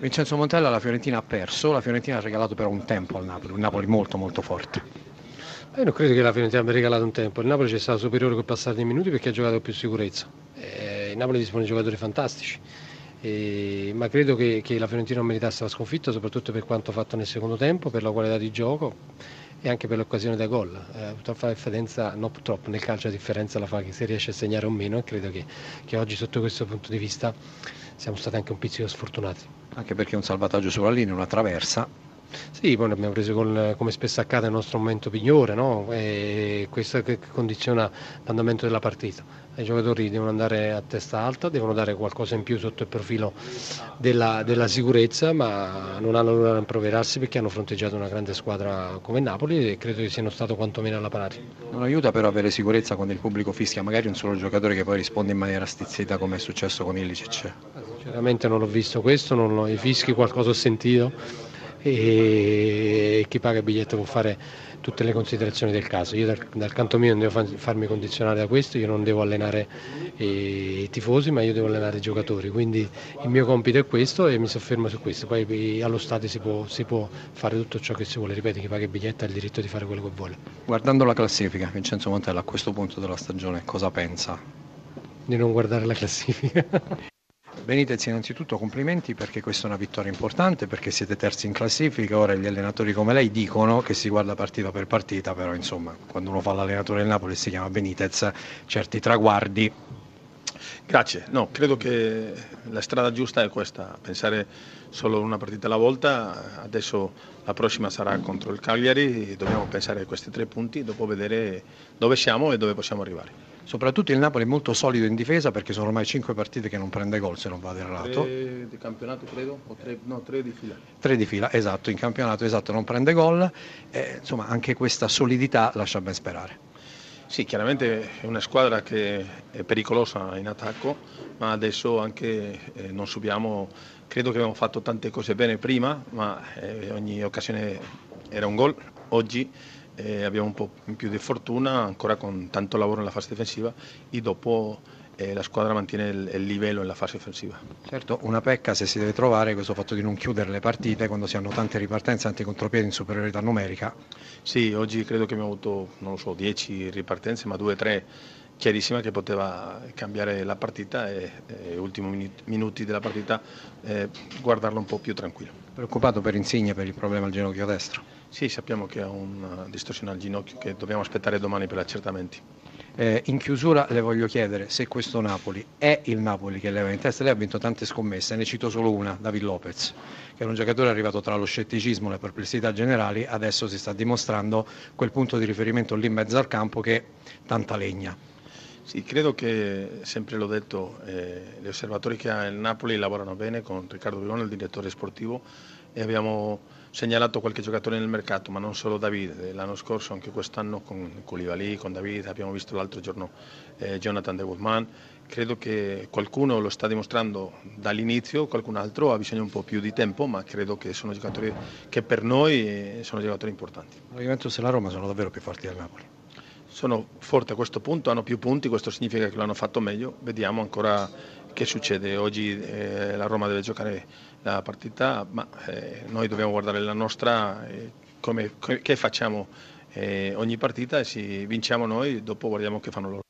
Vincenzo Montella la Fiorentina ha perso, la Fiorentina ha regalato però un tempo al Napoli, un Napoli molto molto forte. Io non credo che la Fiorentina abbia regalato un tempo, il Napoli c'è stato superiore con passare dei minuti perché ha giocato più sicurezza. Eh, il Napoli dispone di giocatori fantastici, eh, ma credo che, che, la Fiorentina non meritasse la sconfitta soprattutto per quanto fatto nel secondo tempo, per la qualità di gioco e anche per l'occasione da gol. Eh, purtroppo la differenza, no purtroppo nel calcio la differenza la fa che si riesce a segnare o meno e credo che, che oggi sotto questo punto di vista siamo stati anche un pizzico sfortunati. Anche perché un salvataggio sulla linea, una traversa, sì, poi abbiamo preso con, come spesso accade il nostro momento migliore, no? e questo che condiziona l'andamento della partita. I giocatori devono andare a testa alta, devono dare qualcosa in più sotto il profilo della, della sicurezza, ma non hanno nulla da improverarsi perché hanno fronteggiato una grande squadra come Napoli e credo che siano stato quantomeno alla pari. Non aiuta però avere sicurezza quando il pubblico fischia, magari un solo giocatore che poi risponde in maniera stizzita come è successo con Ilicic. Sinceramente non l'ho visto questo, non ho, i fischi qualcosa ho sentito e chi paga il biglietto può fare tutte le considerazioni del caso. Io dal, dal canto mio non devo farmi condizionare da questo, io non devo allenare eh, i tifosi ma io devo allenare i giocatori, quindi il mio compito è questo e mi soffermo su questo, poi allo stadio si può, si può fare tutto ciò che si vuole, ripeto chi paga il biglietto ha il diritto di fare quello che vuole. Guardando la classifica, Vincenzo Montella a questo punto della stagione cosa pensa? Di non guardare la classifica. Benitez innanzitutto complimenti perché questa è una vittoria importante, perché siete terzi in classifica, ora gli allenatori come lei dicono che si guarda partita per partita, però insomma quando uno fa l'allenatore del Napoli si chiama Benitez, certi traguardi. Grazie, no, credo che la strada giusta è questa, pensare solo una partita alla volta, adesso la prossima sarà contro il Cagliari, dobbiamo pensare a questi tre punti, dopo vedere dove siamo e dove possiamo arrivare. Soprattutto il Napoli è molto solido in difesa perché sono ormai cinque partite che non prende gol se non vado errato. Tre di campionato credo, o tre, no, tre di fila. Tre di fila, esatto, in campionato esatto non prende gol, eh, insomma anche questa solidità lascia ben sperare. Sì, chiaramente è una squadra che è pericolosa in attacco, ma adesso anche eh, non subiamo, credo che abbiamo fatto tante cose bene prima, ma eh, ogni occasione era un gol. Oggi eh, abbiamo un po' in più di fortuna, ancora con tanto lavoro nella fase difensiva e dopo eh, la squadra mantiene il, il, livello nella fase offensiva. Certo, una pecca se si deve trovare questo fatto di non chiudere le partite quando si hanno tante ripartenze, tanti contropiedi in superiorità numerica. Sì, oggi credo che abbiamo avuto, non lo so, 10 ripartenze, ma 2-3 chiarissima che poteva cambiare la partita e, e ultimi minuti della partita eh, guardarla un po' più tranquillo. Preoccupato per Insigne per il problema al ginocchio destro? Sì, sappiamo che ha una distorsione al ginocchio che dobbiamo aspettare domani per gli accertamenti. Eh, in chiusura le voglio chiedere se questo Napoli è il Napoli che leva in testa. Lei ha vinto tante scommesse, ne cito solo una, David Lopez, che è un giocatore arrivato tra lo scetticismo e le perplessità generali, adesso si sta dimostrando quel punto di riferimento lì in mezzo al campo che tanta legna. Sì, credo che, sempre l'ho detto, eh, gli osservatori che ha il Napoli lavorano bene con Riccardo Virone, il direttore sportivo, e abbiamo segnalato qualche giocatore nel mercato, ma non solo David, l'anno scorso, anche quest'anno con Koulibaly, con David, abbiamo visto l'altro giorno eh, Jonathan De Guzman, credo che qualcuno lo sta dimostrando dall'inizio, qualcun altro ha bisogno un po' più di tempo, ma credo che sono giocatori che per noi eh, sono giocatori importanti. La Juventus e la Roma sono davvero più forti del Napoli. Sono forti a questo punto, hanno più punti, questo significa che lo hanno fatto meglio, vediamo ancora che succede. Oggi eh, la Roma deve giocare la partita, ma eh, noi dobbiamo guardare la nostra, eh, come, che facciamo eh, ogni partita e se vinciamo noi, dopo guardiamo che fanno loro.